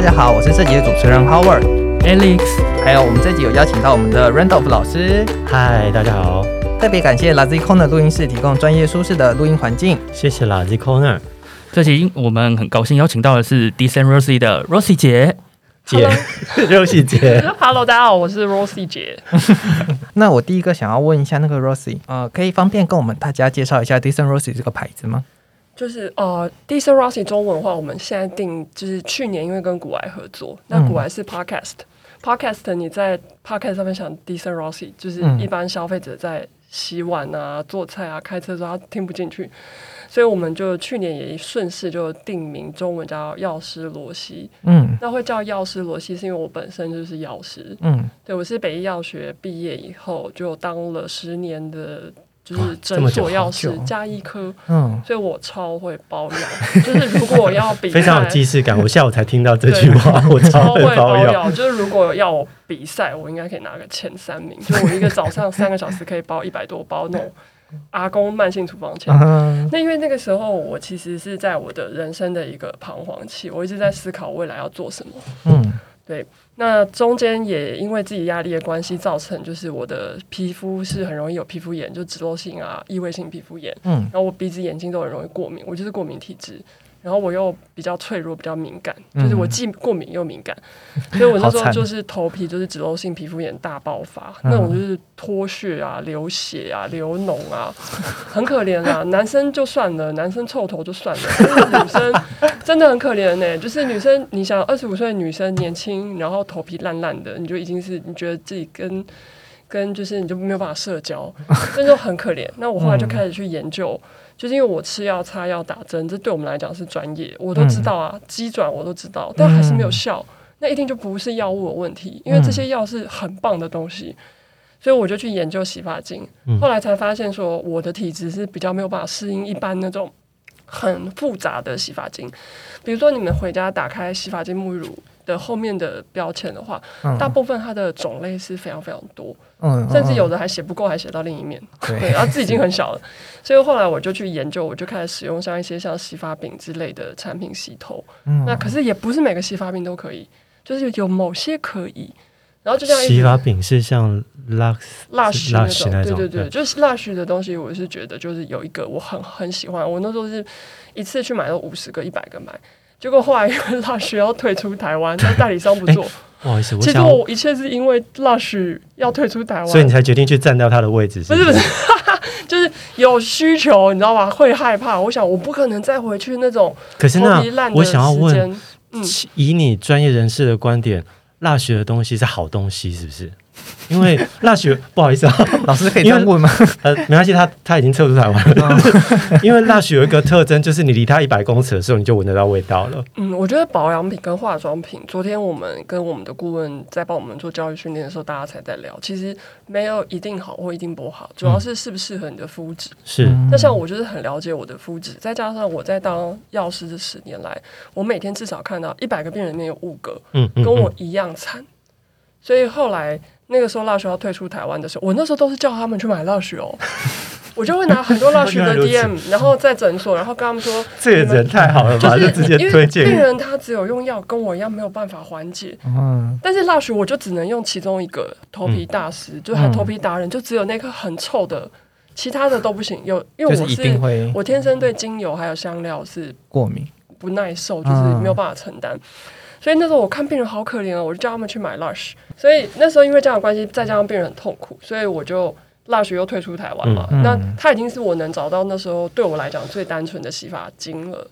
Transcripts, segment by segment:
大家好，我是这集的主持人 Howard，Alex，还有我们这集有邀请到我们的 Randolph 老师，嗨，大家好，特别感谢 Lazy Corner 录音室提供专业舒适的录音环境。谢谢 Lazy Corner 这集我们很高兴邀请到的是 Decent Rosie 的 Rosie 姐。姐，肉细 姐，Hello，大家好，我是 Rosie 姐。那我第一个想要问一下那个 Rosie，呃，可以方便跟我们大家介绍一下 Decent Rosie 这个牌子吗？就是呃 d e c e n Rosie 中文的话，我们现在定就是去年因为跟古埃合作，那嗯古埃是 Podcast，Podcast、Podcast 你在 Podcast 上面想 d e c e n Rosie，就是嗯。一般消费者在洗碗啊、做菜啊、开车的时候他听不进去，所以我们就去年也顺势就定名中文叫药师罗西。嗯。那会叫药师罗西，是因为我本身就是药师，嗯，对我是北医药学毕业以后就当了十年的，就是诊所药师加医科。嗯，所以我超会包药，就是如果我要 比赛，非常有既视感。我下午才听到这句话，我超超会会包包药。就是如果要我比赛，我应该可以拿个前三名。就我一个早上三个小时可以包一百多包那种阿公慢性处方签。嗯那因为那个时候我其实是在我的人生的一个彷徨期，我一直在思考未来要做什么。嗯那中间也因为自己压力的关系，造成就是我的皮肤是很容易有皮肤炎，就脂漏性啊、异位性皮肤炎。嗯然后我鼻子、眼睛都很容易过敏，我就是过敏体质。然后我又比较脆弱，比较敏感，嗯就是我既过敏又敏感，所以我那时候就是头皮就是脂漏性皮肤炎大爆发，嗯。那种就是脱屑啊、流血啊、流脓啊，很可怜啊。男生就算了，男生臭头就算了，但是女生真的很可怜呢、就是女生，你想二十五岁的女生年轻，然后头皮烂烂的，你就已经是你觉得自己跟跟就是你就没有办法社交，那就很可怜。那我后来就开始去研究，就是因为我吃药、擦药、打针，这对我们来讲是专业，我都知道啊，机转我都知道，但还是没有效，那一定就不是药物的问题，因为这些药是很棒的东西。所以我就去研究洗发精，嗯后来才发现说我的体质是比较没有办法适应一般那种很复杂的洗发精，比如说你们回家打开洗发精沐浴乳的后面的标签的话，嗯。大部分它的种类是非常非常多，嗯甚至有的还写不够，还写到另一面。对，对，然后字已经很小了，所以后来我就去研究，我就开始使用像一些像洗发饼之类的产品洗头。嗯。那可是也不是每个洗发饼都可以，就是有某些可以。然后就像一洗发饼是像 Lux 蜡许那 Lush 种，那种对对对，对。就是蜡许的东西，我是觉得就是有一个我很很喜欢，我那时候是一次去买了五十个、一百个买，结果后来因为蜡许要退出台湾，那代理商不做，不好意思，我其实，我一切是因为蜡许要退出台湾，所以你才决定去占掉他的位置，不是不是不是，就是有需求，你知道吧？会害怕，我想我不可能再回去那种头可是那我想要问。嗯，以你专业人士的观点，蜡雪的东西是好东西是不是？因为蜡雪不好意思啊，老师可以这样问吗？呃，没关系，他他已经撤出台湾了。因为蜡雪有一个特征，就是你离它一百公尺的时候，你就闻得到味道了。嗯，我觉得保养品跟化妆品，昨天我们跟我们的顾问在帮我们做教育训练的时候，大家才在聊，其实没有一定好或一定不好，主要是适不适合你的肤质。是，嗯那像我就是很了解我的肤质，再加上我在当药师这十年来，我每天至少看到一百个病人里面有五个嗯跟我一样惨，所以后来那个时候蜡雪要退出台湾的时候，我那时候都是叫他们去买蜡雪哦。我就会拿很多蜡雪的 DM，然后在诊所，然后跟他们说，这个人太好了吧，就就是直接因为推荐病人他只有用药，跟我一样没有办法缓解，嗯但是蜡雪我就只能用其中一个头皮大师，就还嗯头皮达人，就只有那颗很臭的，其他的都不行。有因为我是我天生对精油还有香料是过敏。不耐受，就是没有办法承担。所以那时候我看病人好可怜啊，我就叫他们去买 Lush。所以那时候因为这样的关系，再加上病人很痛苦，所以我就 Lush 又退出台湾嘛。嗯嗯那它已经是我能找到那时候对我来讲最单纯的洗发精了。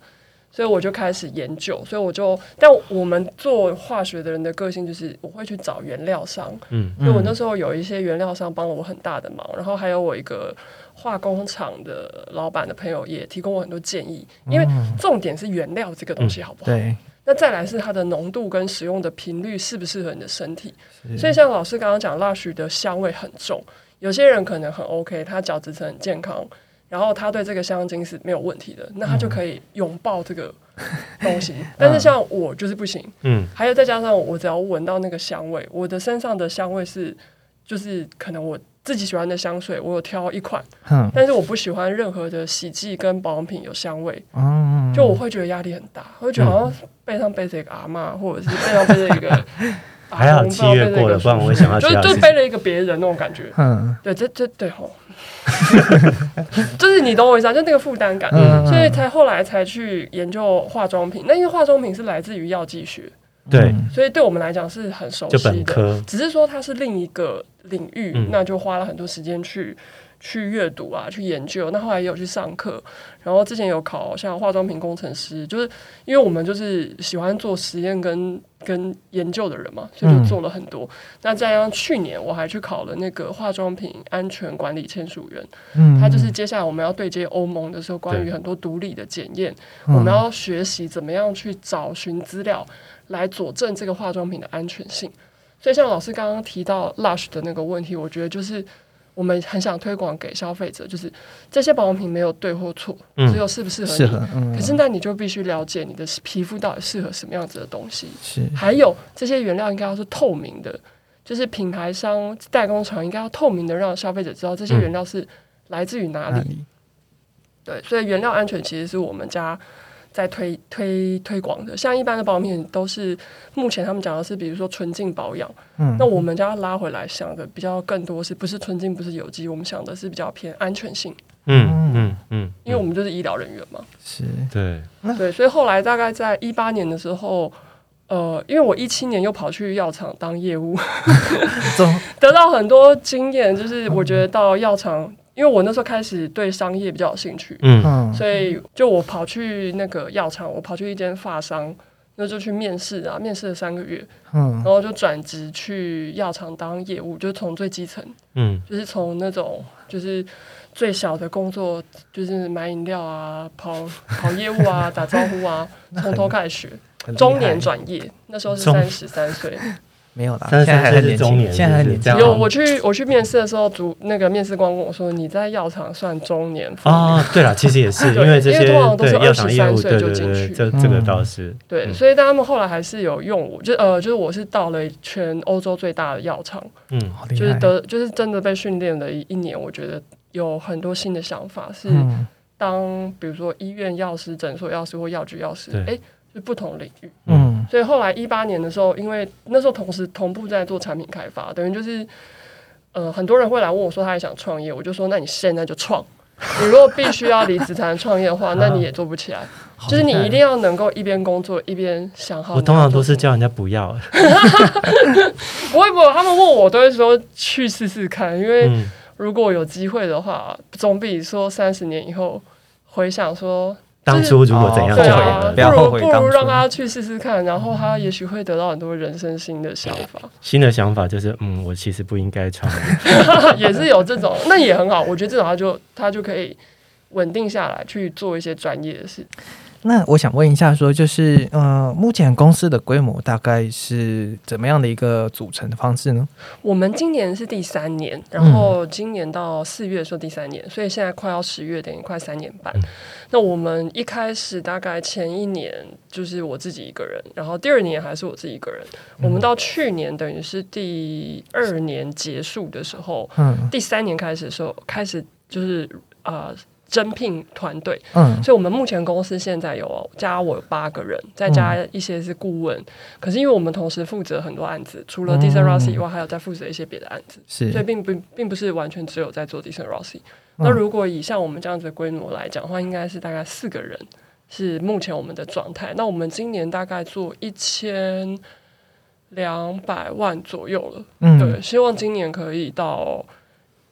所以我就开始研究，所以我就，但我们做化学的人的个性就是，我会去找原料商，嗯所以我那时候有一些原料商帮了我很大的忙，然后还有我一个化工厂的老板的朋友也提供我很多建议，因为重点是原料这个东西好不好？对，那再来是它的浓度跟使用的频率适不适合你的身体。所以像老师刚刚讲，蜡许的香味很重，有些人可能很 OK，他角质层很健康，然后他对这个香精是没有问题的，那他就可以拥抱这个 东西。但是像我就是不行，嗯，还有再加上我只要闻到那个香味，我的身上的香味是，就是可能我自己喜欢的香水，我有挑一款，哼，但是我不喜欢任何的洗剂跟保养品有香味，嗯，就我会觉得压力很大，我会觉得好像背上背着一个阿嬷，或者是背上背着一个 还好七月过了，不然我会想到其就就他事情。背了一个别人那种感觉。嗯，对，这这对吼，就是你懂我意思啊，就那个负担感，嗯。所以才后来才去研究化妆品。那因为化妆品是来自于药剂学，对，所以对我们来讲是很熟悉的。只是说它是另一个领域，嗯那就花了很多时间去去阅读啊，去研究。那后来也有去上课，然后之前有考像化妆品工程师，就是因为我们就是喜欢做实验跟跟研究的人嘛，所以就做了很多。那再加上去年我还去考了那个化妆品安全管理签署员，嗯它就是接下来我们要对接欧盟的时候，关于很多独立的检验，嗯我们要学习怎么样去找寻资料来佐证这个化妆品的安全性。所以像老师刚刚提到 Lush 的那个问题，我觉得就是我们很想推广给消费者，就是这些保养品没有对或错，嗯只有适不适合你。适合，嗯，可是那你就必须了解你的皮肤到底适合什么样子的东西，是还有这些原料应该要是透明的，就是品牌商、代工厂应该要透明的让消费者知道这些嗯原料是来自于哪里。哪里？对，所以原料安全其实是我们家在推推推广的。像一般的保养品都是目前他们讲的是，比如说纯净保养，嗯，那我们就要拉回来想的比较更多是不是纯净，不是有机，我们想的是比较偏安全性，嗯嗯嗯，因为我们就是医疗人员嘛。是对，对，所以后来大概在一八年的时候。呃，因为我一七年又跑去药厂当业务，得到很多经验。就是我觉得到药厂，因为我那时候开始对商业比较有兴趣，嗯嗯，所以就我跑去那个药厂，我跑去一间发商，那就去面试啊，面试了三个月，嗯然后就转职去药厂当业务，就从最基层，嗯就是从那种就是最小的工作，就是买饮料啊、跑跑业务啊、打招呼啊，从头开始学。中年转业，那时候是中三十三岁。没有啦，现在还三岁很年轻，是中年现在还很年轻是不是？这样有我去我去面试的时候，主那个面试官跟我说：“你在药厂算中年。啊，对了，其实也是 因为这些通常都是对药厂业务，23岁对对对，就进去。这这个嗯。倒是，对，嗯。所以他们后来还是有用我，就呃，就是我是到了全欧洲最大的药厂，嗯。就是得就是真的被训练了一一年，我觉得有很多新的想法，是嗯。当比如说医院药师、诊所药师或药局药师，对。哎，是不同领域。嗯所以后来一八年的时候，因为那时候同时同步在做产品开发，等于就是呃，很多人会来问我说他也想创业，我就说那你现在就创。你 如果必须要离职才能创业的话，那你也做不起来。就是你一定要能够一边工作一边想好。我通常都是叫人家不要，不会不会，他们问我都会说去试试看，因为嗯，如果有机会的话，总比说三十年以后回想说，当初如果怎样就对后悔了不要不如不后悔当初。如让他去试试看，然后他也许会得到很多人生新的想法，新的想法就是，嗯，我其实不应该穿，也是有这种，那也很好，我觉得这种他就他就可以稳定下来去做一些专业的事。那我想问一下，说就是呃，目前公司的规模大概是怎么样的一个组成的方式呢？我们今年是第三年，然后今年到四月的时候第三年，所以现在快要十月，等于快三年半。嗯那我们一开始大概前一年就是我自己一个人，然后第二年还是我自己一个人。我们到去年等于是第二年结束的时候，嗯第三年开始的时候开始就是呃征聘团队，嗯所以我们目前公司现在有加我八个人，再加一些是顾问。可是因为我们同时负责很多案子，除了 d e c e n Rossi 以外，还有在负责一些别的案子，是所以并不并不是完全只有在做 d e c e n Rossi。那如果以像我们这样子的规模来讲的话，应该是大概四个人是目前我们的状态。那我们今年大概做一千两百万左右了。嗯对，希望今年可以到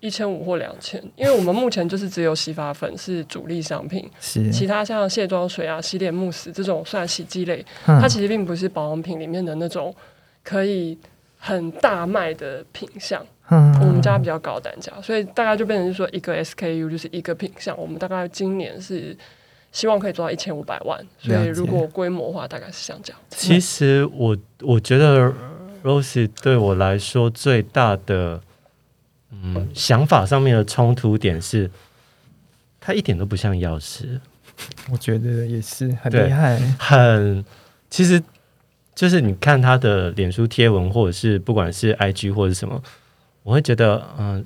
一千五或两千，因为我们目前就是只有洗发粉是主力商品，是其他像卸妆水啊、洗脸慕斯这种算洗剂类，嗯它其实并不是保养品里面的那种可以很大卖的品相。嗯我们家比较高单价，所以大概就变成是说一个 SKU 就是一个品相。我们大概今年是希望可以做到一千五百万，所以如果规模化，大概是像这样。其实我我觉得 Rosie 对我来说最大的嗯想法上面的冲突点是，他一点都不像药师，我觉得也是很厉害，很其实就是你看他的脸书贴文，或者是不管是 IG 或者是什么，我会觉得嗯、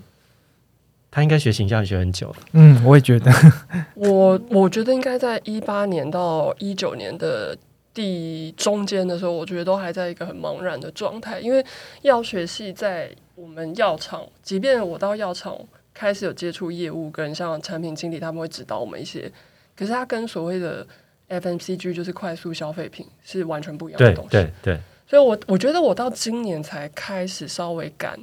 他应该学形象学很久了。嗯，我也觉得，我我觉得应该在一八年到一九年的第中间的时候，我觉得都还在一个很茫然的状态，因为药学系在我们药厂，即便我到药厂开始有接触业务跟像产品经理，他们会指导我们一些，可是它跟所谓的 FMCG 就是快速消费品是完全不一样的东西。对对，所以我我觉得我到今年才开始稍微敢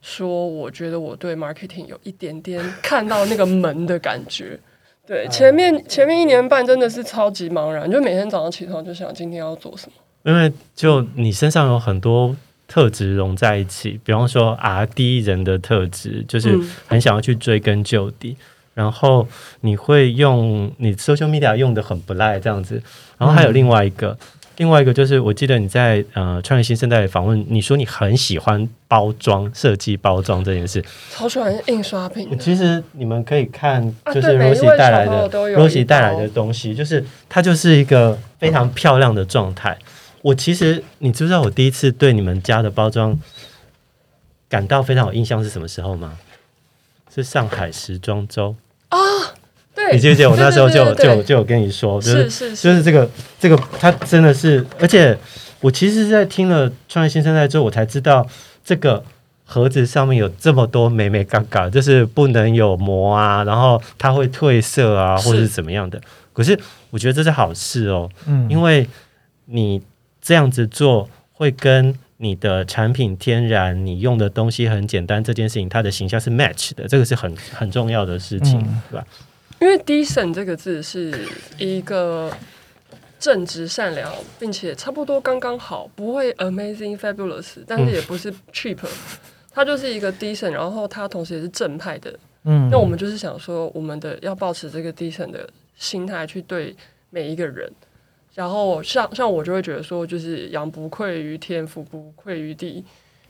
说，我觉得我对 marketing 有一点点 看到那个门的感觉。对，前面前面一年半真的是超级茫然，就每天早上起床就想今天要做什么。因为就你身上有很多特质融在一起，比方说 R D 人的特质，就是嗯很想要去追根究底。然后你会用你 social media 用的很不赖这样子，然后还有另外一个，另外一个就是我记得你在呃创业新生代访问，你说你很喜欢包装设计包装这件事。超喜欢印刷品，其实你们可以看，就是啊对每一 Rosie 带来的小朋友都有一 Rosie 带来的东西，就是它就是一个非常漂亮的状态。我其实你知不知道我第一次对你们家的包装感到非常有印象是什么时候吗？是上海时装周啊。对，你记不记得我那时候就有对对对对就有就有跟你说，就是是是就是这个这个，它真的是，而且我其实是在听了创业新生代之后，我才知道这个盒子上面有这么多美美嘎嘎，就是不能有膜啊，然后它会褪色啊，或者是怎么样的。可是我觉得这是好事哦，嗯，因为你这样子做会跟你的产品天然，你用的东西很简单，这件事情它的形象是 match 的，这个是很很重要的事情，嗯对吧？因为 decent 这个字是一个正直、善良，并且差不多刚刚好，不会 amazing fabulous，但是也不是 cheap，、它就是一个 decent，然后它同时也是正派的。嗯，那我们就是想说，我们的要保持这个 decent 的心态去对每一个人。然后像像我就会觉得说，就是养不愧于天，福不愧于地。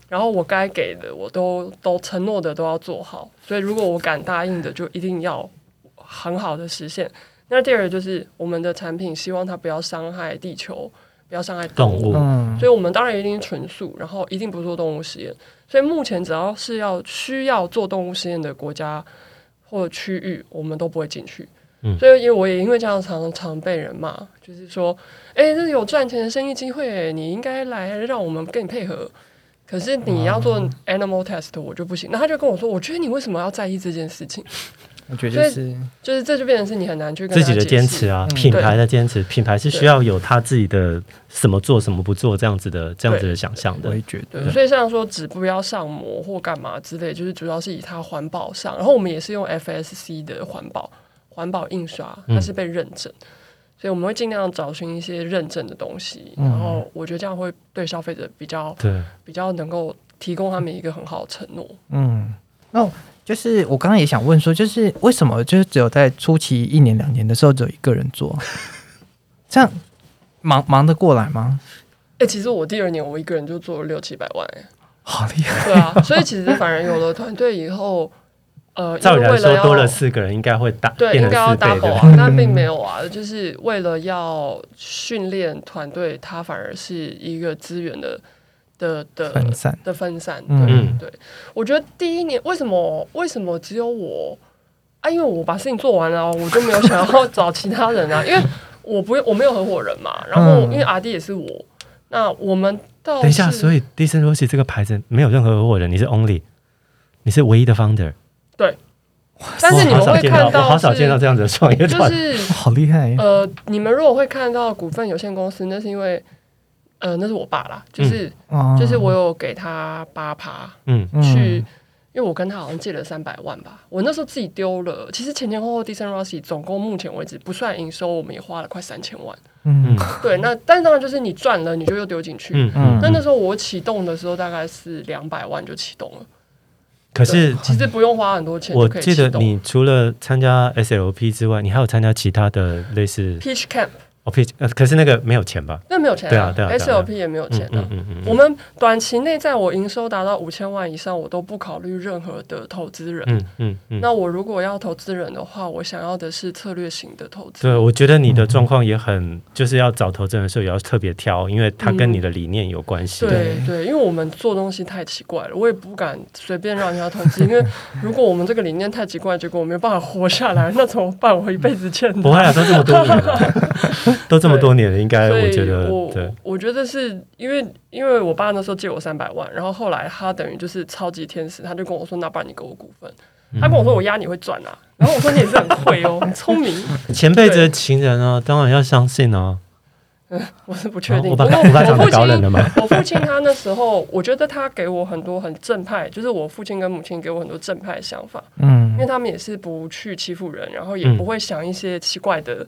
然后我该给的，我都都承诺的都要做好。所以如果我敢答应的，就一定要很好的实现。那第二个就是我们的产品，希望它不要伤害地球，不要伤害动物。动物嗯，所以我们当然一定是纯素，然后一定不做动物实验。所以目前只要是要需要做动物实验的国家或区域，我们都不会进去。嗯所以因为我也因为这样常常被人骂，就是说，哎、这是有赚钱的生意机会，你应该来让我们跟你配合。可是你要做 animal test，我就不行。那他就跟我说，我觉得你为什么要在意这件事情？我觉得是，就是这就变成是你很难去跟自己的坚持啊，嗯品牌的坚持，品牌是需要有他自己的什么做什么不做这样子的这样子的想象的我也。觉得，，所以像说纸不要上膜或干嘛之类，就是主要是以它环保上，然后我们也是用 FSC 的环保环保印刷，它是被认证，所以我们会尽量找寻一些认证的东西，嗯。然后我觉得这样会对消费者比较对，比较能够提供他们一个很好的承诺。嗯，那就是我刚刚也想问说，就是为什么就是只有在初期一年两年的时候只有一个人做，这样忙忙得过来吗？哎、其实我第二年我一个人就做了六七百万、欸，好厉害，对啊，所以其实反而有了团队以后，呃，照理来因为为了要说多了四个人应该会打对，应该要 double。啊，但并没有啊，就是为了要训练团队，它反而是一个资源的的的分散，的分散。嗯对对，我觉得第一年为什么为什么只有我啊？因为我把事情做完了，我就没有想要 找其他人啊，因为我不我没有合伙人嘛，然后嗯因为阿弟也是我，那我们到等一下，所以 Decent Rossi 这个牌子没有任何合伙人，你是 only，你是唯一的 founder。但是你们会看到我好少见到这样子的创业就。是好厉害，呃，你们如果会看到股份有限公司，那是因为呃，那是我爸啦，就是、哦。就是我有给他八趴嗯，嗯。去，因为我跟他好像借了三百万吧，我那时候自己丢了，其实前前后后 Decent Rossi 总共目前为止不算营收，我们也花了快三千万。嗯。对，那但当然就是你赚了，你就又丢进去。嗯。嗯嗯。那那时候我启动的时候大概是两百万就启动了，可是其实不用花很多钱我记得。你除了参加 SLP 之外，你还有参加其他的类似 Peach Camp 哦，配呃，可是那个没有钱吧？那没有钱对啊对啊对啊，SOP 也没有钱啊。嗯嗯嗯我们短期内在我营收达到五千万以上，我都不考虑任何的投资人。嗯嗯嗯。那我如果要投资人的话，我想要的是策略型的投资。对，我觉得你的状况也很，就是要找投资人的时候也要特别挑，因为他跟你的理念有关系。对对，因为我们做东西太奇怪了，我也不敢随便让人家投资，因为 如果我们这个理念太奇怪，结果我没有办法活下来，那怎么办？我一辈子欠不会啊，都这么多年了，都这么多年了，应该我觉得我对，我觉得是因为因为我爸那时候借我三百万，然后后来他等于就是超级天使，他就跟我说，那不然你给我股份。他跟我说我压你会赚啊，然后我说你也是很会哦，很聪明。前辈子的情人啊，当然要相信啊。我是不确定，我父亲高冷了吗？我父亲他那时候，我觉得他给我很多很正派，就是我父亲跟母亲给我很多正派的想法，嗯因嗯为他们也是不去欺负人，然后也嗯不会想一些奇怪的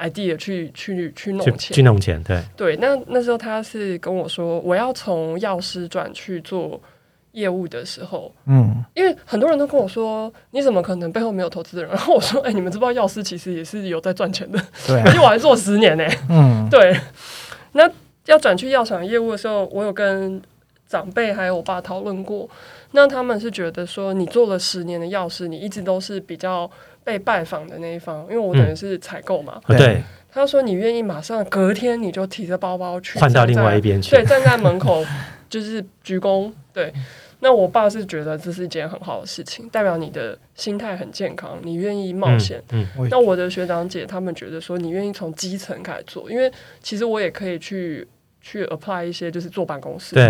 idea 去去去弄去。弄钱，对，对，那那时候他是跟我说，我要从药师转去做业务的时候，嗯，因为很多人都跟我说，你怎么可能背后没有投资人？然后我说，哎、你们知不知道药师其实也是有在赚钱的，对啊，而且我还做十年呢、嗯，对，那要转去药厂业务的时候，我有跟长辈还有我爸讨论过，那他们是觉得说，你做了十年的药师，你一直都是比较被拜访的那一方，因为我等于是采购嘛。哦对，他说你愿意马上隔天你就提着包包去换到另外一边去对，，站在门口 就是鞠躬，对。那我爸是觉得这是一件很好的事情，代表你的心态很健康，你愿意冒险。嗯，嗯，那我的学长姐他们觉得说，你愿意从基层开始做，因为其实我也可以去去 apply 一些就是坐办公室，对。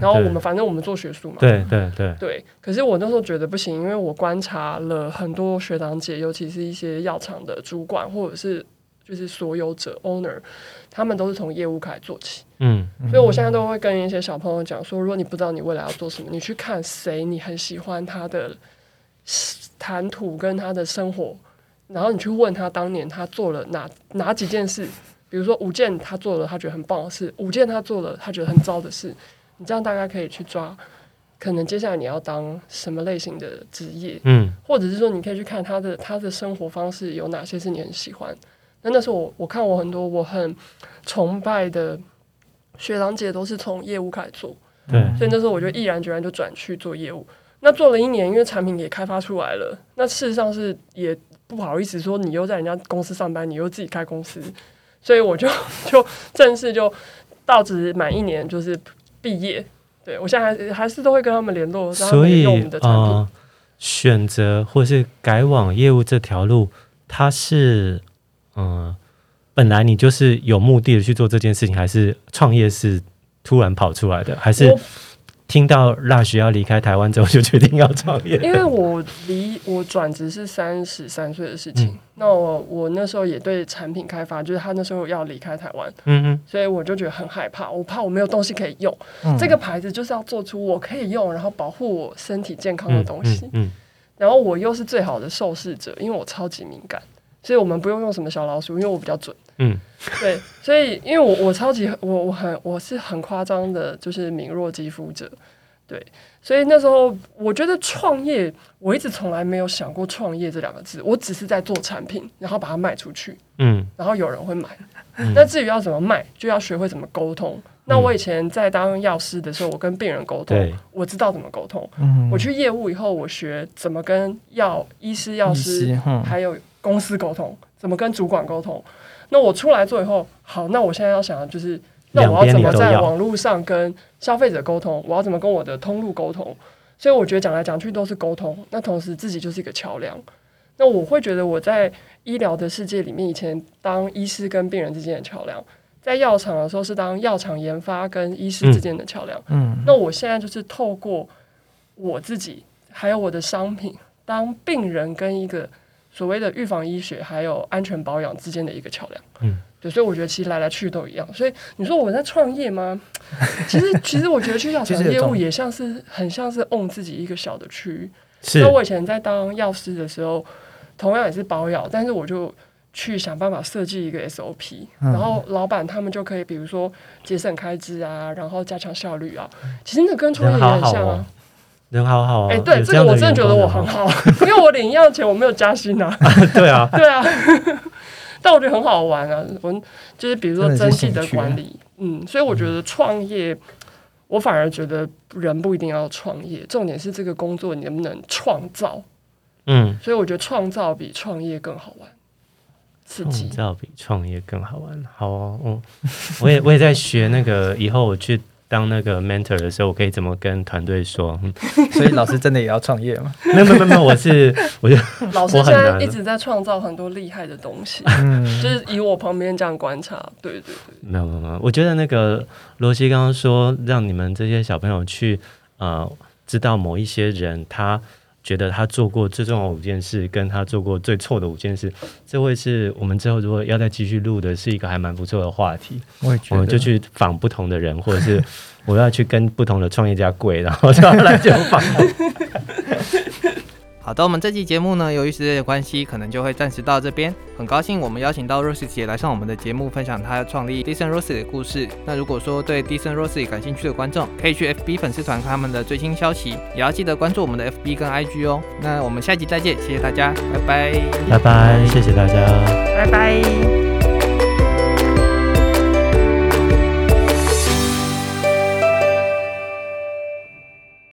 然后我们反正我们做学术嘛，对对对，对。可是我那时候觉得不行，因为我观察了很多学长姐，尤其是一些药厂的主管或者是就是所有者 owner，他们都是从业务开始做起。嗯所以我现在都会跟一些小朋友讲说，如果你不知道你未来要做什么，你去看谁你很喜欢他的谈吐跟他的生活，然后你去问他当年他做了哪哪几件事，比如说五件他做了他觉得很棒的事，五件他做了他觉得很糟的事，你这样大概可以去抓，可能接下来你要当什么类型的职业，嗯或者是说你可以去看他的他的生活方式有哪些是你很喜欢。那那时候我我看我很多我很崇拜的学长姐都是从业务开始做，对，所以那时候我就毅然决然就转去做业务。那做了一年，因为产品也开发出来了，那事实上是也不好意思说你又在人家公司上班，你又自己开公司，所以我就 就正式就到职满一年，就是毕业。对我现在还还是都会跟他们联络，所以们也用我们的产品。呃，选择或是改往业务这条路，它是嗯、呃本来你就是有目的的去做这件事情，还是创业是突然跑出来的，还是我听到辣学要离开台湾之后就决定要创业？因为我离我转职是三十三岁的事情，嗯那我我那时候也对产品开发，就是他那时候要离开台湾，嗯嗯所以我就觉得很害怕，我怕我没有东西可以用。嗯这个牌子就是要做出我可以用，然后保护我身体健康的嗯东西。嗯嗯然后我又是最好的受试者，因为我超级敏感，所以我们不用用什么小老鼠，因为我比较准。嗯对，所以因为我我超级我我很我是很夸张的，就是敏弱肌肤者。对，所以那时候我觉得创业，我一直从来没有想过创业这两个字，我只是在做产品，然后把它卖出去，嗯然后有人会买。嗯那至于要怎么卖，就要学会怎么沟通。那我以前在当药师的时候，我跟病人沟通对，我知道怎么沟通。嗯我去业务以后，我学怎么跟药医师、药师嗯还有公司沟通，怎么跟主管沟通。那我出来做以后，好，那我现在要想的就是，那我要怎么在网络上跟消费者沟通？我要怎么跟我的通路沟通？所以我觉得讲来讲去都是沟通。那同时自己就是一个桥梁。那我会觉得我在医疗的世界里面，以前当医师跟病人之间的桥梁，在药厂的时候是当药厂研发跟医师之间的桥梁。嗯那我现在就是透过我自己还有我的商品，当病人跟一个所谓的预防医学还有安全保养之间的一个桥梁。嗯，对，所以我觉得其实来来去去都一样。所以你说我在创业吗？其实其实我觉得去药厂业务也像是很像是 own 自己一个小的区域。是那我以前在当药师的时候，同样也是保养，但是我就去想办法设计一个 SOP，、嗯然后老板他们就可以，比如说节省开支啊，然后加强效率啊。其实那跟创业也很像人好好啊哦。人好好啊，哎、对，这个我真的觉得我很好，因为我领一样钱，我没有加薪啊。对啊，对啊，但我觉得很好玩啊。我就是比如说真的是蒸汽的管理，嗯，所以我觉得创业，我反而觉得人不一定要创业，重点是这个工作你能不能创造。嗯，所以我觉得创造比创业更好玩，刺创。造比创业更好玩。好哦，嗯，我也我也在学那个，以后我去当那个 mentor 的时候，我可以怎么跟团队说？嗯。所以老师真的也要创业吗？没有没有没有，我是 我就老师现在一直在创造很多厉害的东西，嗯，就是以我旁边这样观察，对对对，没有没有没有，我觉得那个罗西刚刚说，让你们这些小朋友去呃知道某一些人，他觉得他做过最重要的五件事，跟他做过最错的五件事，这会是我们之后如果要再继续录的，是一个还蛮不错的话题。我也觉得，我们就去访不同的人，或者是我要去跟不同的创业家跪，然后就要来就访。好的，我们这期节目呢，由于时间的关系，可能就会暂时到这边。很高兴我们邀请到 Rose 姐来上我们的节目，分享她创立 Decent Rose 的故事。那如果说对 Decent Rose 感兴趣的观众，可以去 FB 粉丝团看他们的最新消息，也要记得关注我们的 FB 跟 IG 哦。那我们下期再见，谢谢大家，拜拜，拜拜，谢谢大家。拜拜。